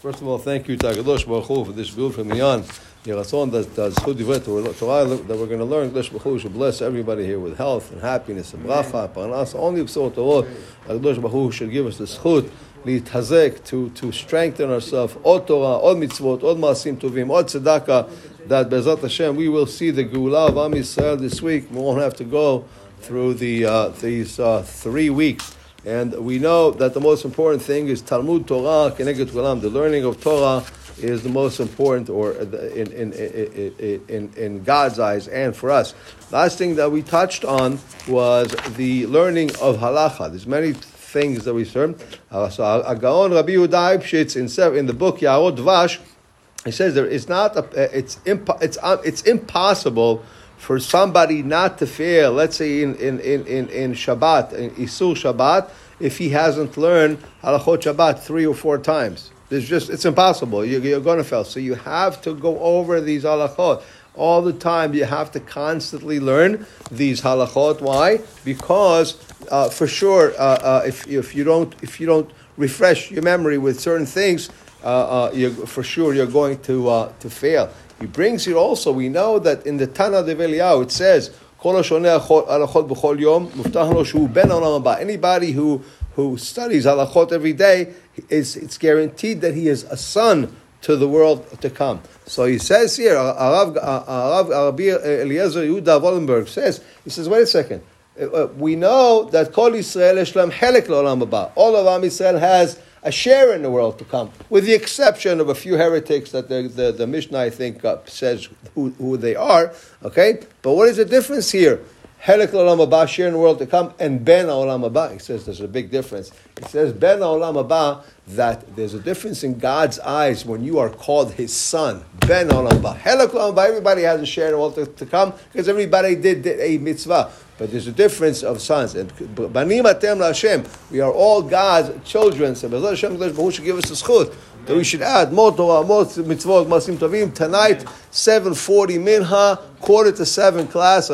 First of all, thank you to Hakadosh Baruch Hu for this beautiful minyan. Yeratzon that does chud divrei Torah that we're going to learn. Hakadosh Baruch Hu should bless everybody here with health and happiness and bracha, parnas. Only b'sorot Torah. Hakadosh Baruch Hu should give us the schut להתחזק, to, to strengthen ourselves, עוד תורה, עוד מצוות, עוד מעשים טובים, עוד צדקה, that בעזרת Hashem we will see the Geulah of Am Yisrael this week. We won't have to go through the, uh, these uh, three weeks. And we know that the most important thing is Talmud Torah, Keneged Kulam. The learning of Torah is the most important, or in, in, in, in, in God's eyes and for us. Last thing that we touched on was the learning of halacha. There's many things that we learn. Uh, so Agaon Rabbi Yehuda Eibshitz in, the book Yaarot Devash, he says there is not a, it's impo, it's uh, it's impossible for somebody not to fail, let's say in, in, in, in, in Shabbat, in Isur Shabbat, if he hasn't learned Halachot Shabbat three or four times. There's just, it's impossible. You're, you're going to fail. So you have to go over these halachot. All the time, you have to constantly learn these halachot. Why? Because uh, for sure, uh, uh, if, if, you don't, if you don't refresh your memory with certain things, uh, uh, for sure you're going to, uh, to fail. He brings it also. We know that in the Tana de Eliyahu it says, Anybody who, who studies halachot every day, is, it's guaranteed that he is a son to the world to come. So he says here, uh, uh, Arav, Arav uh, Eliezer Yehuda Waldenberg says, he says, wait a second. Uh, uh, we know that All of Am has a share in the world to come, with the exception of a few heretics that the, the, the Mishnah, I think, uh, says who, who they are. Okay? But what is the difference here? Helek Olam Haba, share in the world to come, and Ben Olam Haba. He says there's a big difference. He says Ben Olam Haba, that there's a difference in God's eyes when you are called His son. Ben Olam Haba. Helek Olam Haba, everybody has a share in the world to, to come, because everybody did, did a mitzvah. But there's a difference of sons. And Banim Atem Hashem, we are all God's children. So Bezat Hashem Baruch should give us a schut. That we should add more Torah, more mitzvot, masim tovim. Tonight, 7.40 minha, quarter to 7 class.